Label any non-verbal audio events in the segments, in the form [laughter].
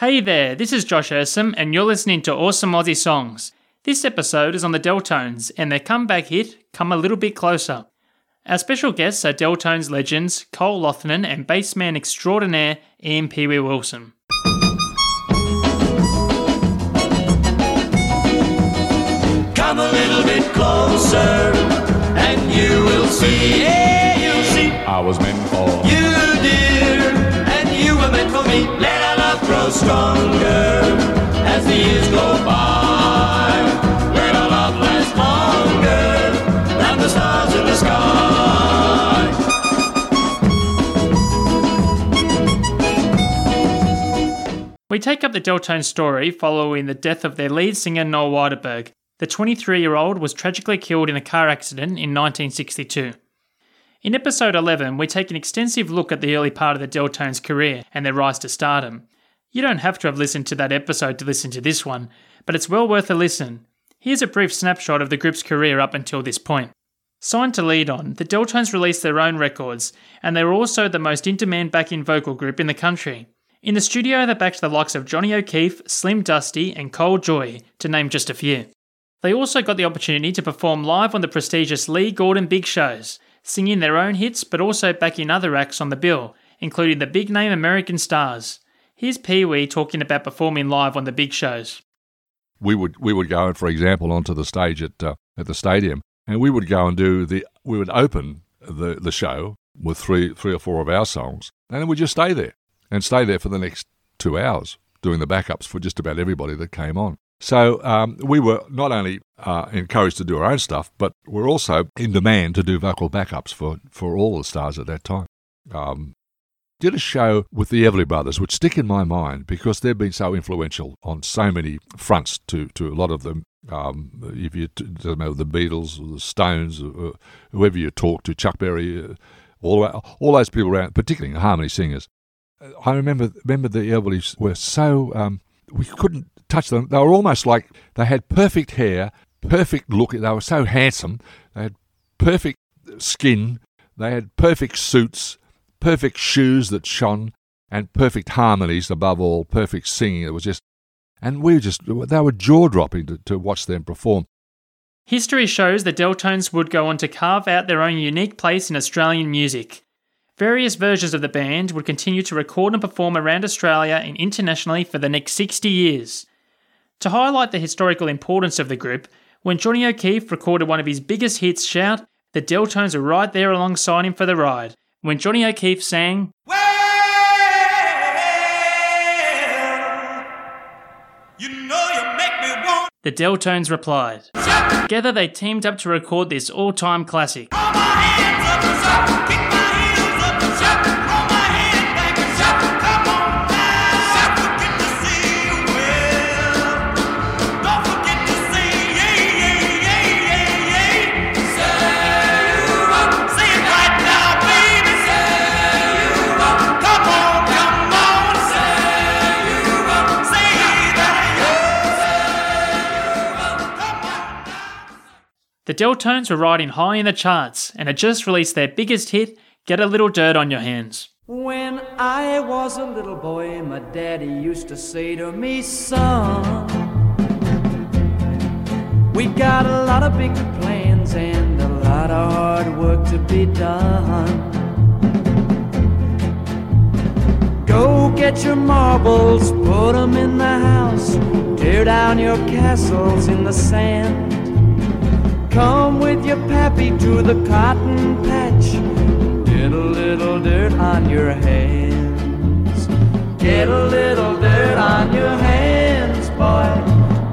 Hey there, this is Josh Ursom, and you're listening to Awesome Aussie Songs. This episode is on the Delltones and their comeback hit, Come a Little Bit Closer. Our special guests are Delltones legends Col Loughnan and bassman extraordinaire Ian Pee Wee Wilson. Come a little bit closer, and you will see. Yeah, you'll see. I was meant for. You, dear, and you were meant for me. Let our stronger as the years go by. Love last longer than the stars in the sky. We take up the Delltones story following the death of their lead singer Noel Widerberg. The 23 year old was tragically killed in a car accident in 1962. In episode 11, we take an extensive look at the early part of the Delltones' career and their rise to stardom. You don't have to have listened to that episode to listen to this one, but it's well worth a listen. Here's a brief snapshot of the group's career up until this point. Signed to Leedon, the Delltones released their own records, and they were also the most in demand backing vocal group in the country. In the studio, they backed the likes of Johnny O'Keefe, Slim Dusty, and Col Joye, to name just a few. They also got the opportunity to perform live on the prestigious Lee Gordon Big Shows, singing their own hits but also backing other acts on the bill, including the big name American stars. Here's Pee Wee talking about performing live on the big shows. We would we would go, for example, onto the stage at uh, at the stadium, and we would go and do the. We would open the the show with three three or four of our songs, and then we'd just stay there and stay there for the next two hours doing the backups for just about everybody that came on. So um, we were not only uh, encouraged to do our own stuff, but we're also in demand to do vocal backups for, for all the stars at that time. Um, did a show with the Everly Brothers, which stick in my mind because they've been so influential on so many fronts to, to a lot of them. Um, if you doesn't matter the Beatles, or the Stones, or whoever you talk to, Chuck Berry, uh, all all those people around, particularly the harmony singers. I remember remember the Everlys were so um, we couldn't touch them. They were almost like they had perfect hair, perfect look. They were so handsome. They had perfect skin. They had perfect suits, perfect shoes that shone, and perfect harmonies above all. Perfect singing. It was just, and we were just they were jaw dropping to, to watch them perform. History shows the Delltones would go on to carve out their own unique place in Australian music. Various versions of the band would continue to record and perform around Australia and internationally for the next 60 years. To highlight the historical importance of the group, when Johnny O'Keefe recorded one of his biggest hits, Shout, the Delltones were right there alongside him for the ride. When Johnny O'Keefe sang, Well, you know you make me want the Delltones replied. Together they teamed up to record this all time classic. The Delltones were riding high in the charts and had just released their biggest hit, Get a Little Dirt on Your Hands. When I was a little boy, my daddy used to say to me, son, we got a lot of big plans and a lot of hard work to be done. Go get your marbles, put 'em in the house, tear down your castles in the sand. Come with your pappy to the cotton patch. Get a little dirt on your hands. Get a little dirt on your hands, boy.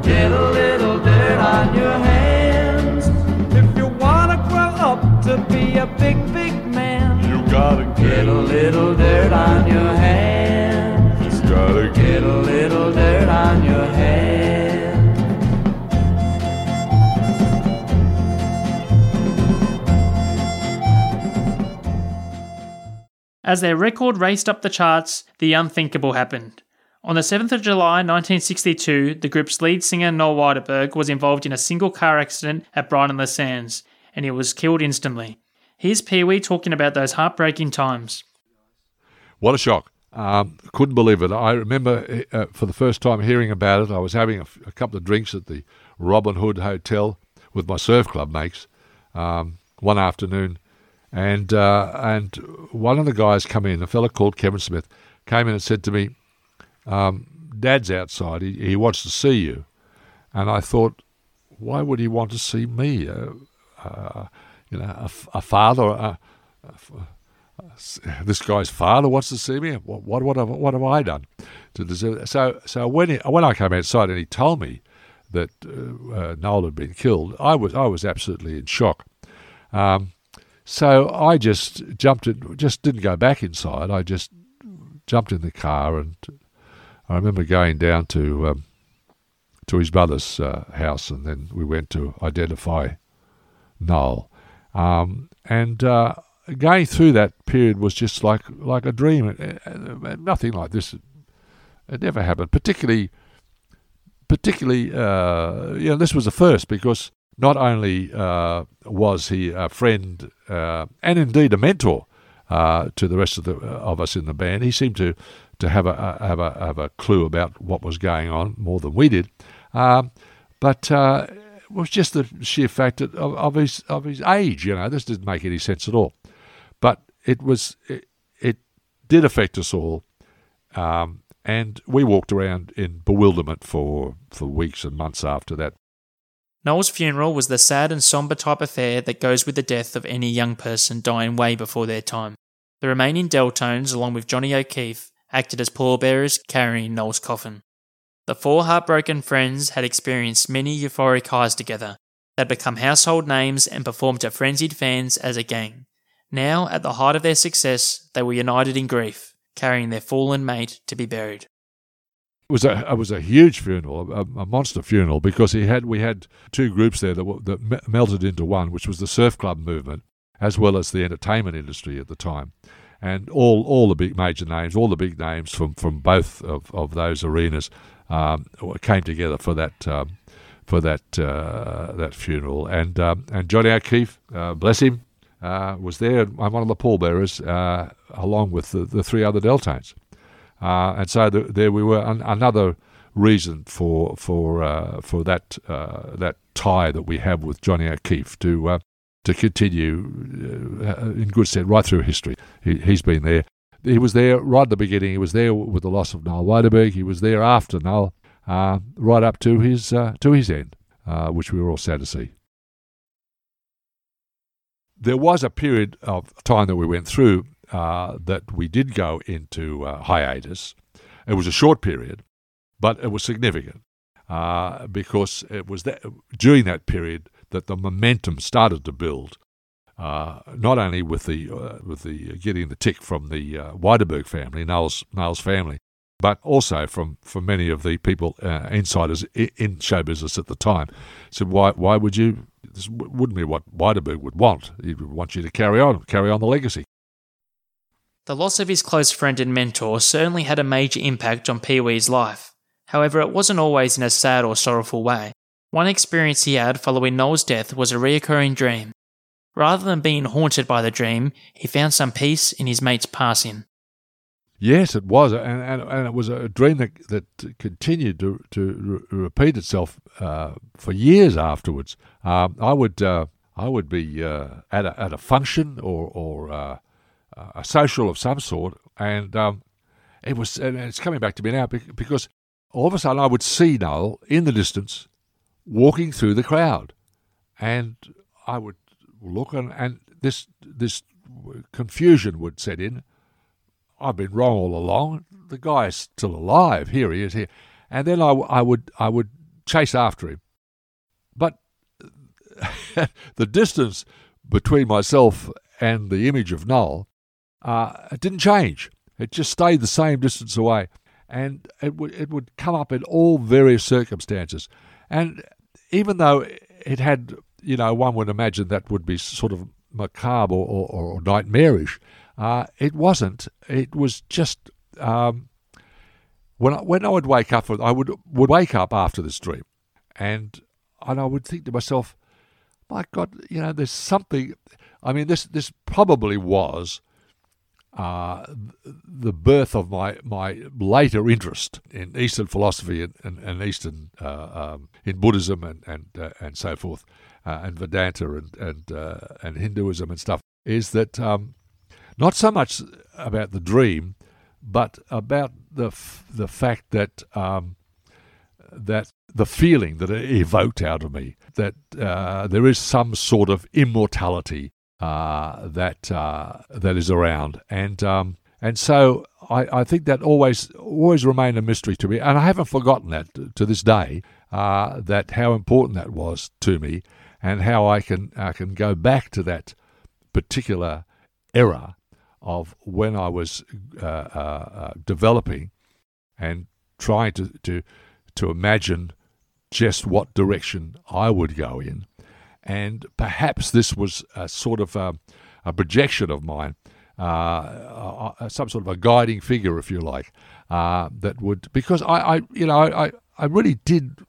Get a little dirt on your hands. If you wanna grow up to be a big, big man, You gotta get a little dirt on your hands. gotta Get a little dirt on your hands. As their record raced up the charts, the unthinkable happened. On the 7th of July 1962, the group's lead singer Noel Widerberg was involved in a single car accident at Brighton-Le-Sands, and he was killed instantly. Here's Pee Wee talking about those heartbreaking times. What a shock. Um, couldn't believe it. I remember uh, for the first time hearing about it, I was having a, f- a couple of drinks at the Robin Hood Hotel with my surf club mates um, one afternoon, and uh, and one of the guys come in, a fellow called Kevin Smith, came in and said to me, um, "Dad's outside. He, he wants to see you." And I thought, why would he want to see me? Uh, uh, you know, a father. A, a f- this guy's father wants to see me. What what what have, what have I done to deserve? That? So so when he, when I came outside and he told me that uh, uh, Noel had been killed, I was I was absolutely in shock. Um, so I just jumped in, just didn't go back inside. I just jumped in the car and I remember going down to um, to his brother's uh, house and then we went to identify Noel. Um, and uh, going through that period was just like like a dream. It- it- nothing like this it never happened. Particularly, particularly, uh, you know, this was the first because not only uh, was he a friend uh, and indeed a mentor uh, to the rest of the of us in the band, he seemed to to have a have a have a clue about what was going on more than we did. Um, but uh, it was just the sheer fact of, of his of his age. You know, this didn't make any sense at all. But it was it, it did affect us all, um, and we walked around in bewilderment for for weeks and months after that. Noel's funeral was the sad and somber type affair that goes with the death of any young person dying way before their time. The remaining Delltones, along with Johnny O'Keefe, acted as pallbearers carrying Noel's coffin. The four heartbroken friends had experienced many euphoric highs together. They'd become household names and performed to frenzied fans as a gang. Now, at the height of their success, they were united in grief, carrying their fallen mate to be buried. Was a it was a huge funeral, a, a monster funeral, because he had we had two groups there that that me- melted into one, which was the surf club movement as well as the entertainment industry at the time, and all all the big major names, all the big names from from both of, of those arenas um, came together for that. Um, for that uh, that funeral, and um, and Johnny O'Keefe, uh, bless him, uh, was there. I'm one of the pallbearers, uh, along with the, the three other Delltones. Uh, and so the, there we were. An, another reason for for uh, for that uh, that tie that we have with Johnny O'Keefe to uh, to continue uh, in good stead right through history. He, he's been there. He was there right at the beginning. He was there with the loss of Noel Widerberg. He was there after Noel, right up to his to his end, which we were all sad to see. There was a period of time that we went through uh, that we did go into uh, hiatus. It was a short period, but it was significant uh, because it was that, during that period that the momentum started to build. Uh, not only with the uh, with the getting the tick from the uh, Widerberg family, Niles Niles family, but also from, from many of the people insiders in, in show business at the time. So why why would you? This wouldn't be what Widerberg would want. He would want you to carry on, carry on the legacy. The loss of his close friend and mentor certainly had a major impact on Pee Wee's life. However, it wasn't always in a sad or sorrowful way. One experience he had following Noel's death was a reoccurring dream. Rather than being haunted by the dream, he found some peace in his mate's passing. Yes, it was, and, and, and it was a dream that, that continued to, to re- repeat itself uh, for years afterwards. Um, I would uh, I would be uh, at a at a function or or uh, a social of some sort, and um, it was and it's coming back to me now because all of a sudden I would see Noel in the distance walking through the crowd, and I would look and, and this this confusion would set in. I've been wrong all along. The guy is still alive. Here he is here, and then I, I would I would chase after him, but [laughs] the distance between myself and the image of Noel uh, it didn't change. It just stayed the same distance away, and it would it would come up in all various circumstances, and even though it had you know one would imagine that would be sort of macabre or, or, or nightmarish. Uh, it wasn't. It was just um, when I, when I would wake up, I would would wake up after this dream, and and I would think to myself, my God, you know, there's something. I mean, this this probably was uh, the birth of my, my later interest in Eastern philosophy and, and, and Eastern uh, um, in Buddhism and and uh, and so forth, uh, and Vedanta and and uh, and Hinduism and stuff. Is that um, not so much about the dream, but about the f- the fact that um, that the feeling that it evoked out of me that uh, there is some sort of immortality uh, that uh, that is around, and um, and so I, I think that always always remained a mystery to me, and I haven't forgotten that to, this day. Uh, that how important that was to me, and how I can I can go back to that particular era of when I was uh, uh, uh, developing and trying to, to to imagine just what direction I would go in, and perhaps this was a sort of a, a projection of mine, uh, uh, uh, some sort of a guiding figure, if you like, uh, that would because I, I you know I, I really did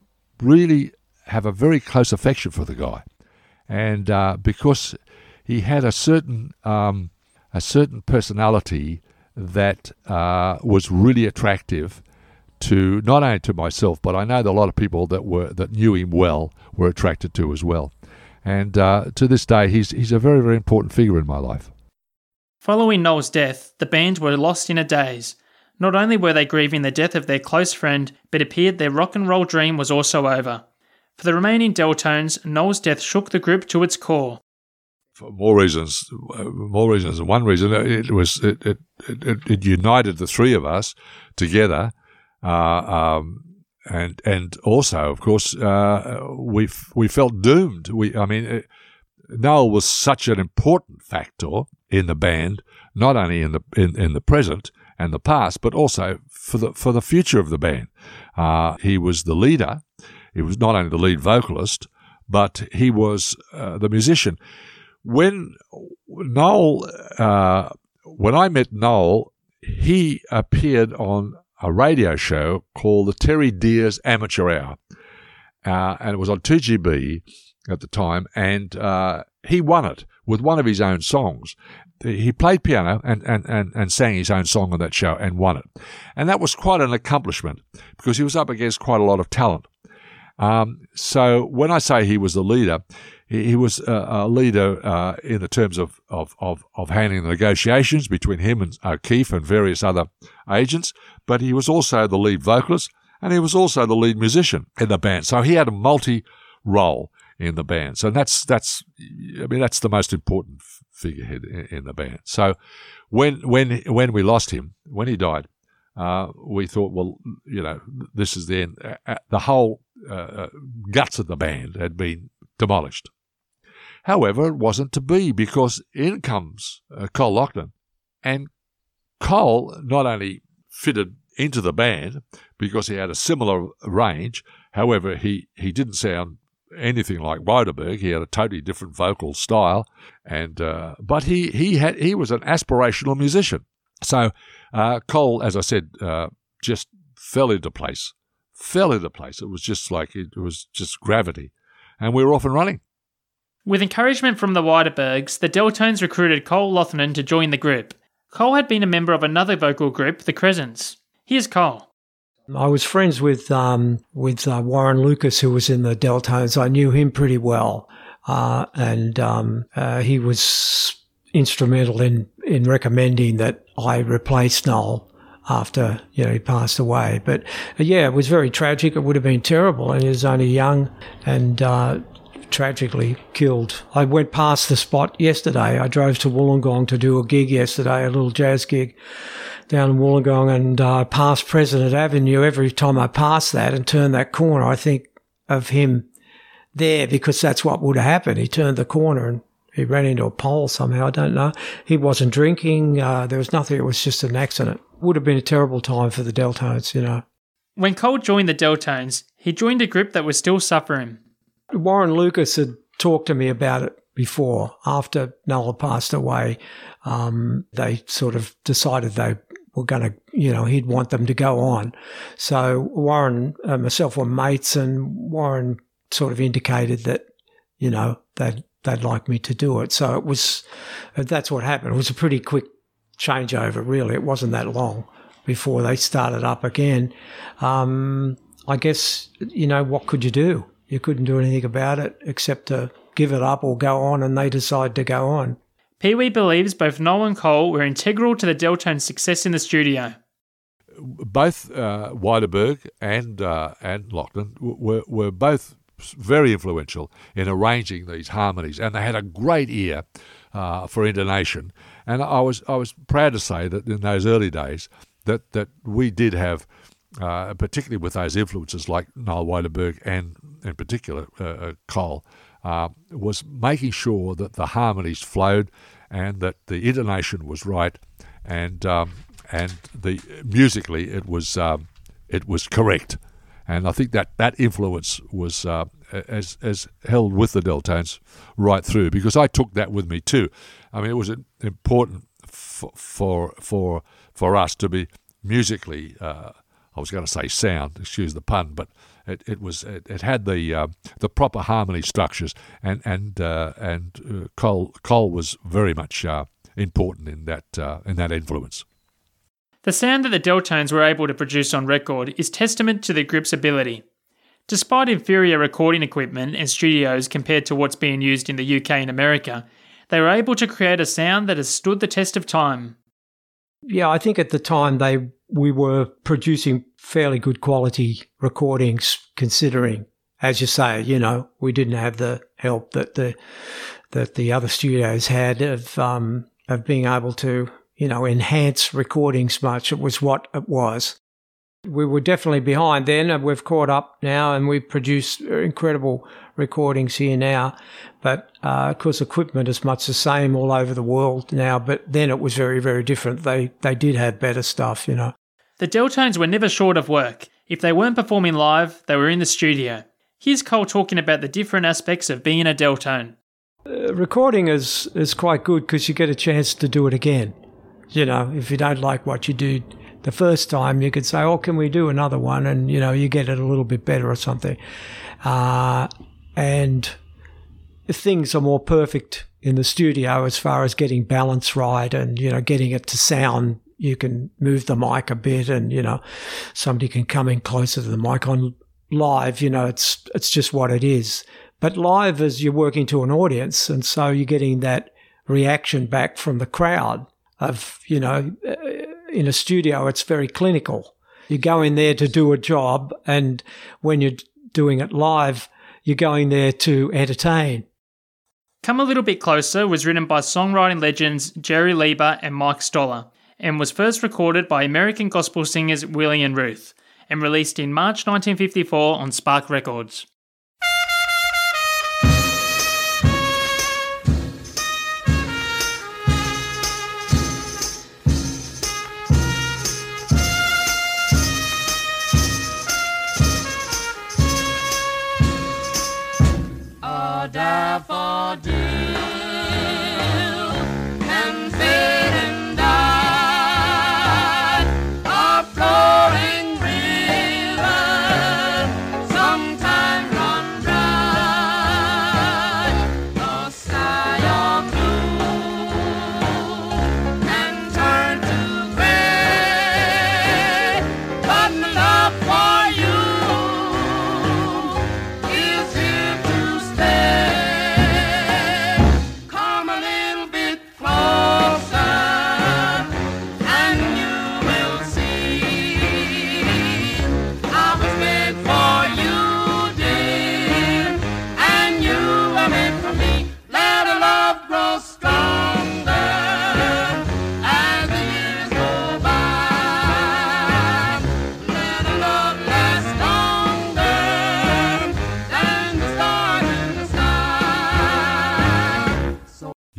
really have a very close affection for the guy, and uh, because he had a certain um, a certain personality that uh, was really attractive to not only to myself, but I know that a lot of people that were that knew him well were attracted to as well. And uh, to this day, he's he's a very very important figure in my life. Following Noel's death, the band were lost in a daze. Not only were they grieving the death of their close friend, but it appeared their rock and roll dream was also over. For the remaining Delltones, Noel's death shook the group to its core. For more reasons, uh, more reasons than one reason, it was it it, it, it united the three of us together, uh, um, and and also, of course, uh, we we felt doomed. We, I mean, it, Noel was such an important factor in the band, not only in the in, in the present and the past, but also for the for the future of the band. Uh, he was the leader. He was not only the lead vocalist, but he was uh, the musician. When Noel, uh, when I met Noel, he appeared on a radio show called the Terry Dear's Amateur Hour, uh, and it was on 2GB at the time, and uh, he won it with one of his own songs. He played piano and, and, and, and sang his own song on that show and won it. And that was quite an accomplishment because he was up against quite a lot of talent. Um, so when I say he was the leader, he, was a, leader uh, in the terms of, of, of, of handling the negotiations between him and O'Keefe and various other agents, but he was also the lead vocalist and he was also the lead musician in the band. So he had a multi role in the band. So that's that's I mean that's the most important figurehead in, the band. So when when when we lost him, when he died, uh, we thought, well, you know, this is the end. Uh, uh, the whole uh, uh, guts of the band had been demolished. However, it wasn't to be because in comes uh, Col Loughnan, and Col not only fitted into the band because he had a similar range. However, he, he didn't sound anything like Waterberg. He had a totally different vocal style, and uh, but he he had he was an aspirational musician. So uh, Col, as I said, uh, just fell into place. Fell into place. It was just like it was just gravity, and we were off and running. With encouragement from the Widerbergs, the Delltones recruited Col Loughnan to join the group. Col had been a member of another vocal group, the Crescents. Here's Col. I was friends with um, with uh, Warren Lucas, who was in the Delltones. I knew him pretty well, uh, and um, uh, he was instrumental in in recommending that I replace Noel after you know he passed away. But uh, yeah, it was very tragic. It would have been terrible, and he was only young and uh, tragically killed. I went past the spot yesterday. I drove to Wollongong to do a gig yesterday, a little jazz gig down in Wollongong, and uh, passed President Avenue. Every time I pass that and turn that corner, I think of him there because that's what would have happened. He turned the corner and he ran into a pole somehow. I don't know. He wasn't drinking. Uh, there was nothing. It was just an accident. Would have been a terrible time for the Delltones, you know. When Col joined the Delltones, he joined a group that was still suffering. Warren Lucas had talked to me about it before. After Nola passed away, um, they sort of decided they were going to, you know, he'd want them to go on. So Warren, uh, myself were mates, and Warren sort of indicated that, you know, they'd they'd like me to do it. So it was, that's what happened. It was a pretty quick changeover, really. It wasn't that long before they started up again. Um, I guess, you know, what could you do? You couldn't do anything about it except to give it up or go on, and they decide to go on. Pee Wee believes both Noel and Col were integral to the Delltones' success in the studio. both uh, Widerberg and uh, and Loughnan were were both very influential in arranging these harmonies, and they had a great ear uh, for intonation. And I was I was proud to say that in those early days that that we did have, uh, particularly with those influences like Noel Widerberg and in particular uh, uh, Col, uh, was making sure that the harmonies flowed and that the intonation was right, and um, and the musically it was um, it was correct, and I think that that influence was uh, as as held with the Delltones right through because I took that with me too. I mean, it was important for for for, for us to be musically. Uh, I was going to say sound, excuse the pun, but it, it was it, it had the uh, the proper harmony structures, and and uh, and uh, Col Col was very much uh, important in that uh, in that influence. The sound that the Delltones were able to produce on record is testament to the group's ability. Despite inferior recording equipment and studios compared to what's being used in the UK and America, they were able to create a sound that has stood the test of time. Yeah, I think at the time they we were producing fairly good quality recordings, considering, as you say, you know, we didn't have the help that the that the other studios had of um, of being able to, you know, enhance recordings much. It was what it was. We were definitely behind then, and we've caught up now, and we produce incredible recordings here now. But uh, of course, equipment is much the same all over the world now. But then it was very, very different. They they did have better stuff, you know. The Delltones were never short of work. If they weren't performing live, they were in the studio. Here's Col talking about the different aspects of being a Delltone. Uh, recording is is quite good because you get a chance to do it again. You know, if you don't like what you do the first time, you could say, "Oh, can we do another one?" And you know, you get it a little bit better or something. Uh, and if things are more perfect in the studio as far as getting balance right and you know getting it to sound you can move the mic a bit and you know somebody can come in closer to the mic on live you know it's it's just what it is but live is you're working to an audience and so you're getting that reaction back from the crowd of you know uh, in a studio it's very clinical you go in there to do a job and when you're doing it live you're going there to entertain Come a Little Bit Closer was written by songwriting legends Jerry Leiber and Mike Stoller and was first recorded by American gospel singers Willie and Ruth and released in March 1954 on Spark Records.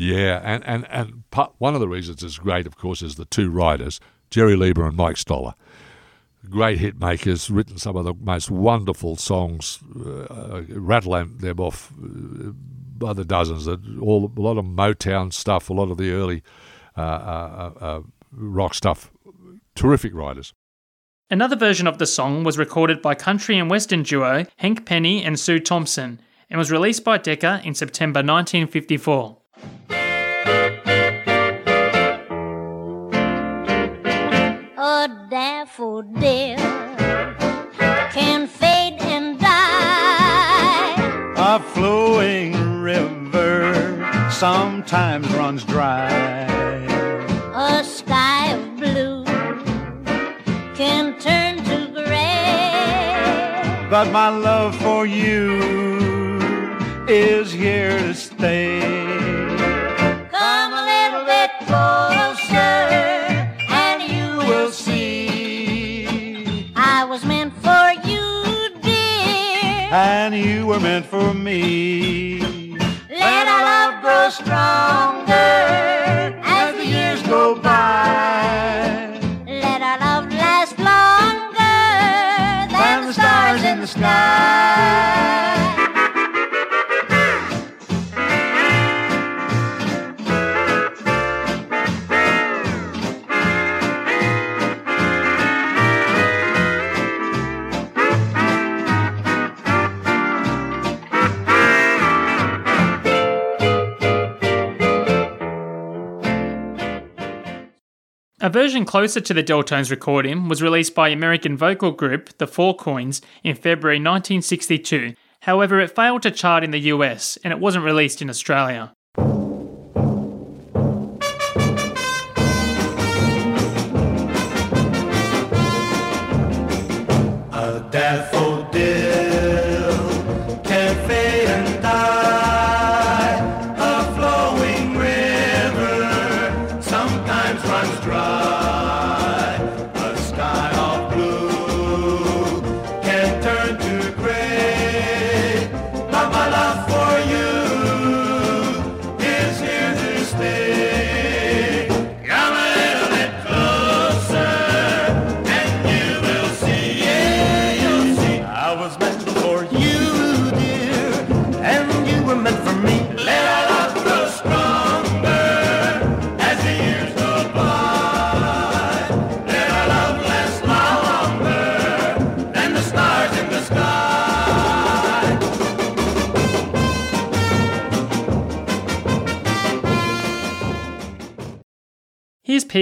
Yeah, and and and part, one of the reasons it's great, of course, is the two writers, Jerry Leiber and Mike Stoller. Great hit makers, written some of the most wonderful songs, uh, rattle them off uh, by the dozens. All a lot of Motown stuff, a lot of the early uh, uh, uh, uh, rock stuff. Terrific writers. Another version of the song was recorded by country and western duo Hank Penny and Sue Thompson and was released by Decca in September 1954. A daffodil can fade and die. A flowing river sometimes runs dry. A sky of blue can turn to gray. But my love for you is here to stay. Closer to the Delltones recording was released by American vocal group The Four Coins in February 1962. However, it failed to chart in the US and it wasn't released in Australia. A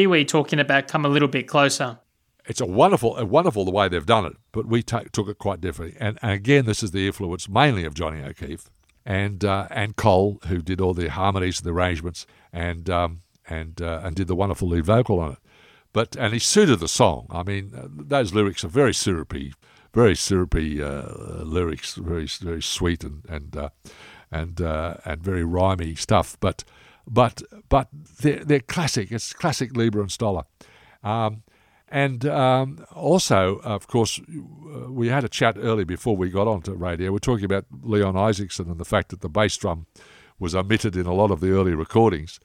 Pee talking about Come a Little Bit Closer. It's a wonderful, a wonderful the way they've done it, but we ta took it quite differently. And, and again, this is the influence mainly of Johnny O'Keefe and uh, and Col, who did all the harmonies and the arrangements, and um, and uh, and did the wonderful lead vocal on it. But and he suited the song. I mean, uh, those lyrics are very syrupy, very syrupy uh, lyrics, very very sweet and and uh, and uh, and very rhymey stuff. But but but they're, they're classic. It's classic Leiber and Stoller. Um, and um, also, of course, uh, we had a chat earlier before we got onto radio. We're talking about Leon Isackson and the fact that the bass drum was omitted in a lot of the early recordings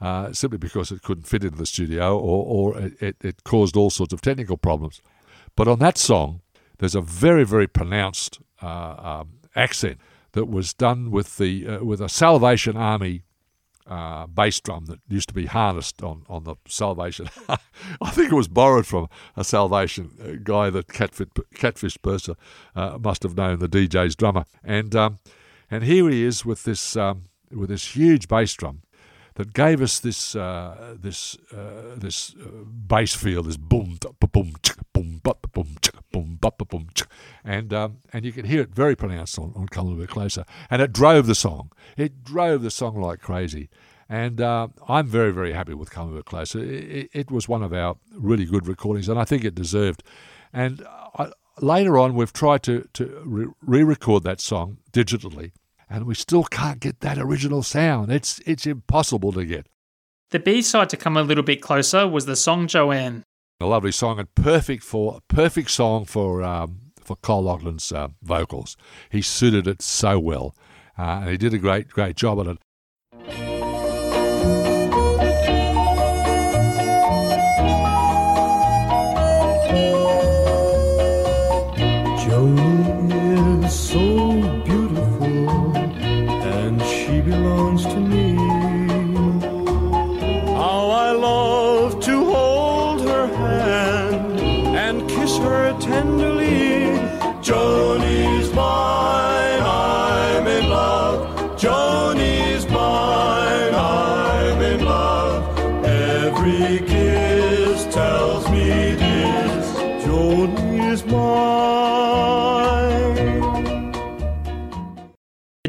uh, simply because it couldn't fit into the studio or, or it, it caused all sorts of technical problems. But on that song, there's a very, very pronounced uh, um, accent that was done with the uh, with a Salvation Army uh, bass drum that used to be harnessed on, on the Salvation. [laughs] I think it was borrowed from a Salvation uh, guy that Catfish, Catfish Purser uh, must have known, the DJ's drummer. And um, and here he is with this um, with this huge bass drum that gave us this uh, this uh, this uh, bass feel, this boom boom boom boom and um, and you can hear it very pronounced on, on Come a Little Bit Closer, and it drove the song. It drove the song like crazy, and uh, I'm very very happy with Come a Little Bit Closer. It, it, was one of our really good recordings, and I think it deserved. And I, later on, we've tried to to re-record that song digitally and we still can't get that original sound. It's it's impossible to get. The B side to Come a Little Bit Closer was the song Joanne. A lovely song and perfect for perfect song for um, for Col Loughnan's uh, vocals. He suited it so well, uh, and he did a great great job on it.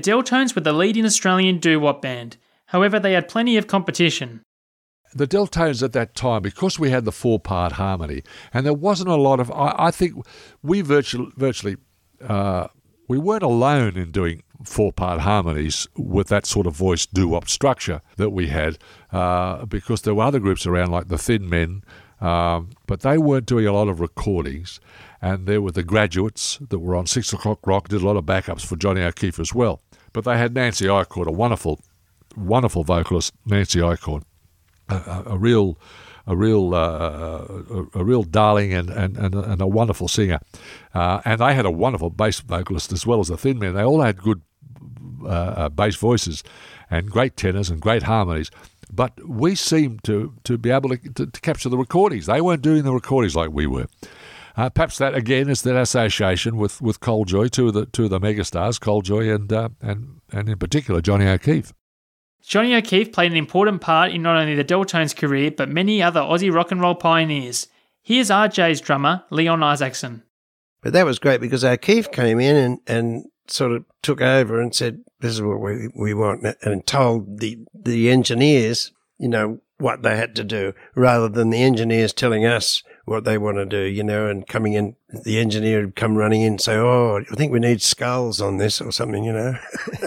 Delltones were the leading Australian doo wop band. However, they had plenty of competition. the Delltones at that time, because we had the four part harmony, and there wasn't a lot of, I, I think we virtually, virtually uh, we weren't alone in doing four part harmonies with that sort of voice doo wop structure that we had, uh, because there were other groups around like the Thin Men, um, but they weren't doing a lot of recordings. And there were the graduates that were on Six O'Clock Rock, did a lot of backups for Johnny O'Keefe as well. But they had Nancy Icord, a wonderful, wonderful vocalist, Nancy Icord a, a, a real, a real, uh, a, a real darling and, and, and, a, and a wonderful singer. Uh, and they had a wonderful bass vocalist as well as the Thin Men. They all had good uh, uh, bass voices and great tenors and great harmonies. But we seemed to, to be able to, to, to capture the recordings. They weren't doing the recordings like we were. Uh, perhaps that again is that association with with Col Joye, two of the two of the megastars, Col Joye and uh, and and in particular Johnny O'Keefe. Johnny O'Keefe played an important part in not only the Delltones' career, but many other Aussie rock and roll pioneers. Here's RJ's drummer, Leon Isackson. But that was great because O'Keefe came in and, and sort of took over and said, this is what we, we want, and told the, the engineers, you know, what they had to do, rather than the engineers telling us what they want to do, you know, and coming in, the engineer would come running in and say, oh, I think we need skulls on this or something, you know. [laughs]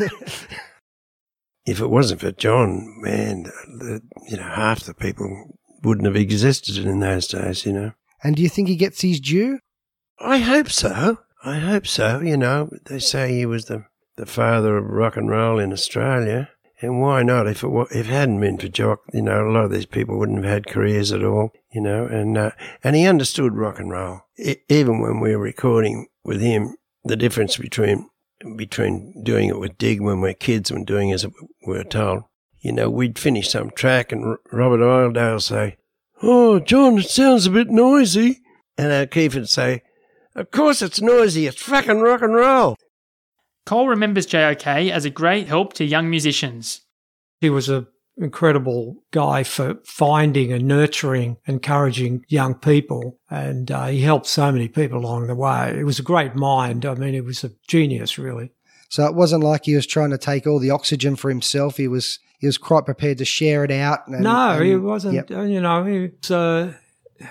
if it wasn't for John, man, the, you know, half the people wouldn't have existed in those days, you know. And do you think he gets his due? I hope so. I hope so. You know, they say he was the, the father of rock and roll in Australia. And why not? If it, if it hadn't been for Jock, you know, a lot of these people wouldn't have had careers at all, you know, and, uh, and he understood rock and roll. E even when we were recording with him, the difference between, between doing it with Dig when we're kids and doing as we were told. You know, we'd finish some track and R- Robert Iredale would say, Oh, John, it sounds a bit noisy. And O'Keefe would say, Of course it's noisy. It's fucking rock and roll. Col remembers JOK as a great help to young musicians. He was a incredible guy for finding and nurturing, encouraging young people, and uh, he helped so many people along the way. It was a great mind. I mean, he was a genius, really. So it wasn't like he was trying to take all the oxygen for himself. He was he was quite prepared to share it out. And, no, and- he wasn't. Yep. You know, he was a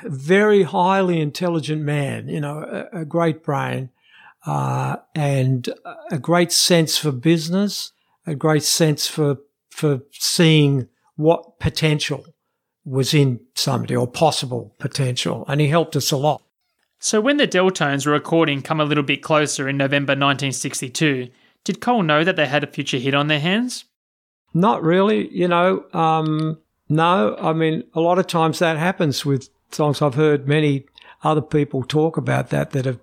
very highly intelligent man. You know, a, a great brain, uh, and a great sense for business, a great sense for for seeing what potential was in somebody or possible potential, and he helped us a lot. So when the Delltones were recording Come a Little Bit Closer in November 1962, did Col know that they had a future hit on their hands? Not really, you know. Um, no, I mean, a lot of times that happens with songs. I've heard many other people talk about that that have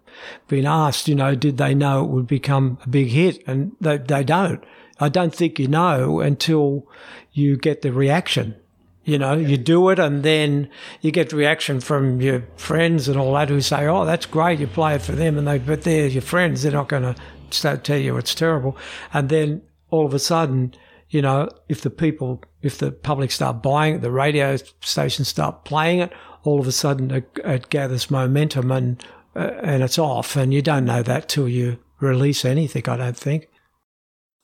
been asked, you know, did they know it would become a big hit? And they, they don't. I don't think you know until you get the reaction. You know, you do it and then you get reaction from your friends and all that who say, oh, that's great, you play it for them. And they, but they're your friends, they're not going to start tell you it's terrible. And then all of a sudden, you know, if the people, if the public start buying it, the radio stations start playing it, all of a sudden it, it gathers momentum and, uh, and it's off. And you don't know that till you release anything, I don't think.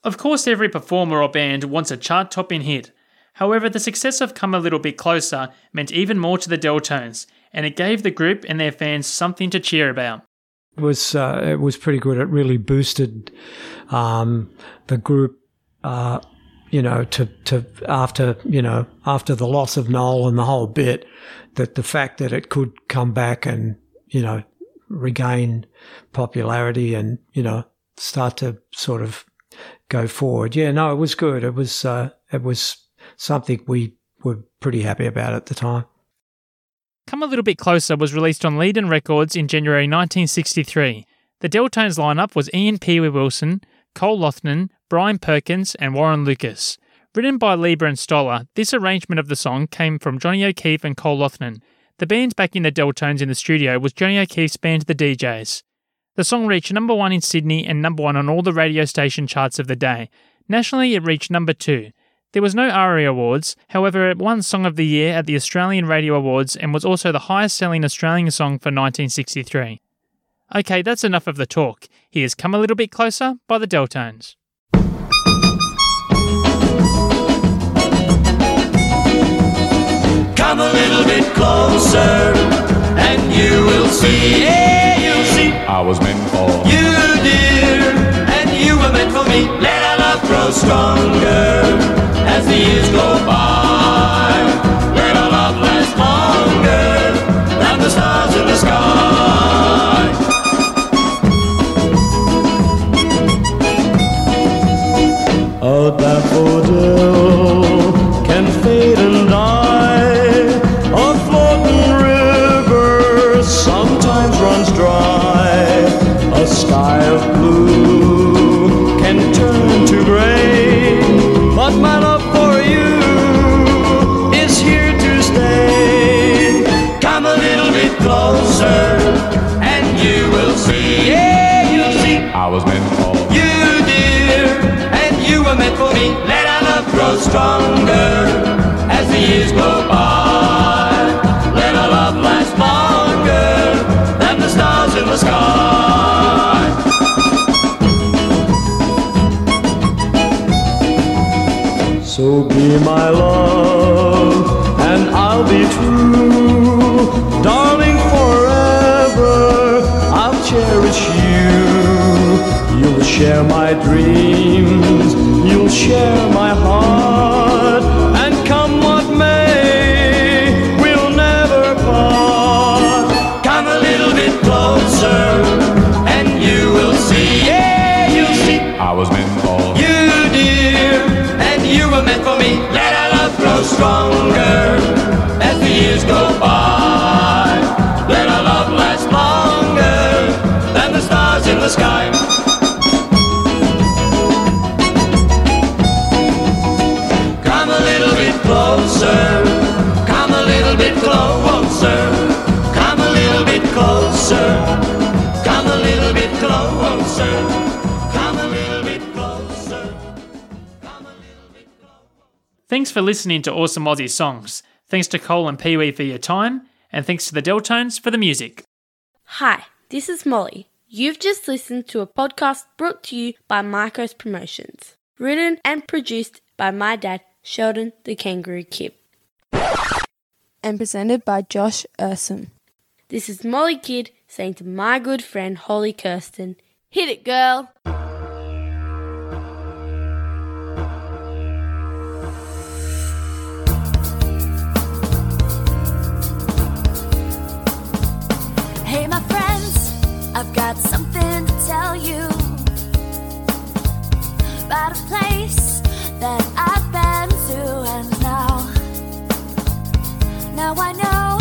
Of course, every performer or band wants a chart topping hit. However, the success of Come a Little Bit Closer meant even more to the Delltones, and it gave the group and their fans something to cheer about. It was uh, it was pretty good. It really boosted um, the group, uh, you know, to to after you know after the loss of Noel and the whole bit, that the fact that it could come back and you know regain popularity and you know start to sort of go forward. Yeah, no, it was good. It was uh, it was something we were pretty happy about at the time. Come a Little Bit Closer was released on Leedon Records in January 1963. The Delltones lineup was Ian Pee Wee Wilson, Col Loughnan, Brian Perkins, and Warren Lucas. Written by Leiber and Stoller, this arrangement of the song came from Johnny O'Keefe and Col Loughnan. The band backing the Delltones in the studio was Johnny O'Keefe's band The DJs. The song reached number one in Sydney and number one on all the radio station charts of the day. Nationally, it reached number two. There was no ARIA Awards, however, it won Song of the Year at the Australian Radio Awards and was also the highest selling Australian song for 1963. Okay, that's enough of the talk. Here's Come a Little Bit Closer by the Delltones. Come a little bit closer, and you will see. Yeah, you I was meant for You, dear, and you were meant for me. Let our love grow stronger as the years go by. Stronger as the years go by. Let our love last longer than the stars in the sky. So be my love, and I'll be true. Darling, forever I'll cherish you. You'll share my dreams, you'll share my heart, stronger as the years go for listening to Awesome Aussie Songs. Thanks to Col and Pee Wee for your time, and thanks to the Delltones for the music. Hi, this is Molly. You've just listened to a podcast brought to you by Marcos Promotions, written and produced by my dad, Sheldon the Kangaroo Kid. and presented by Josh Urson. This is Molly Kid saying to my good friend Holly Kirsten, Hit it, girl! got something to tell you about a place that I've been to, and now, now I know.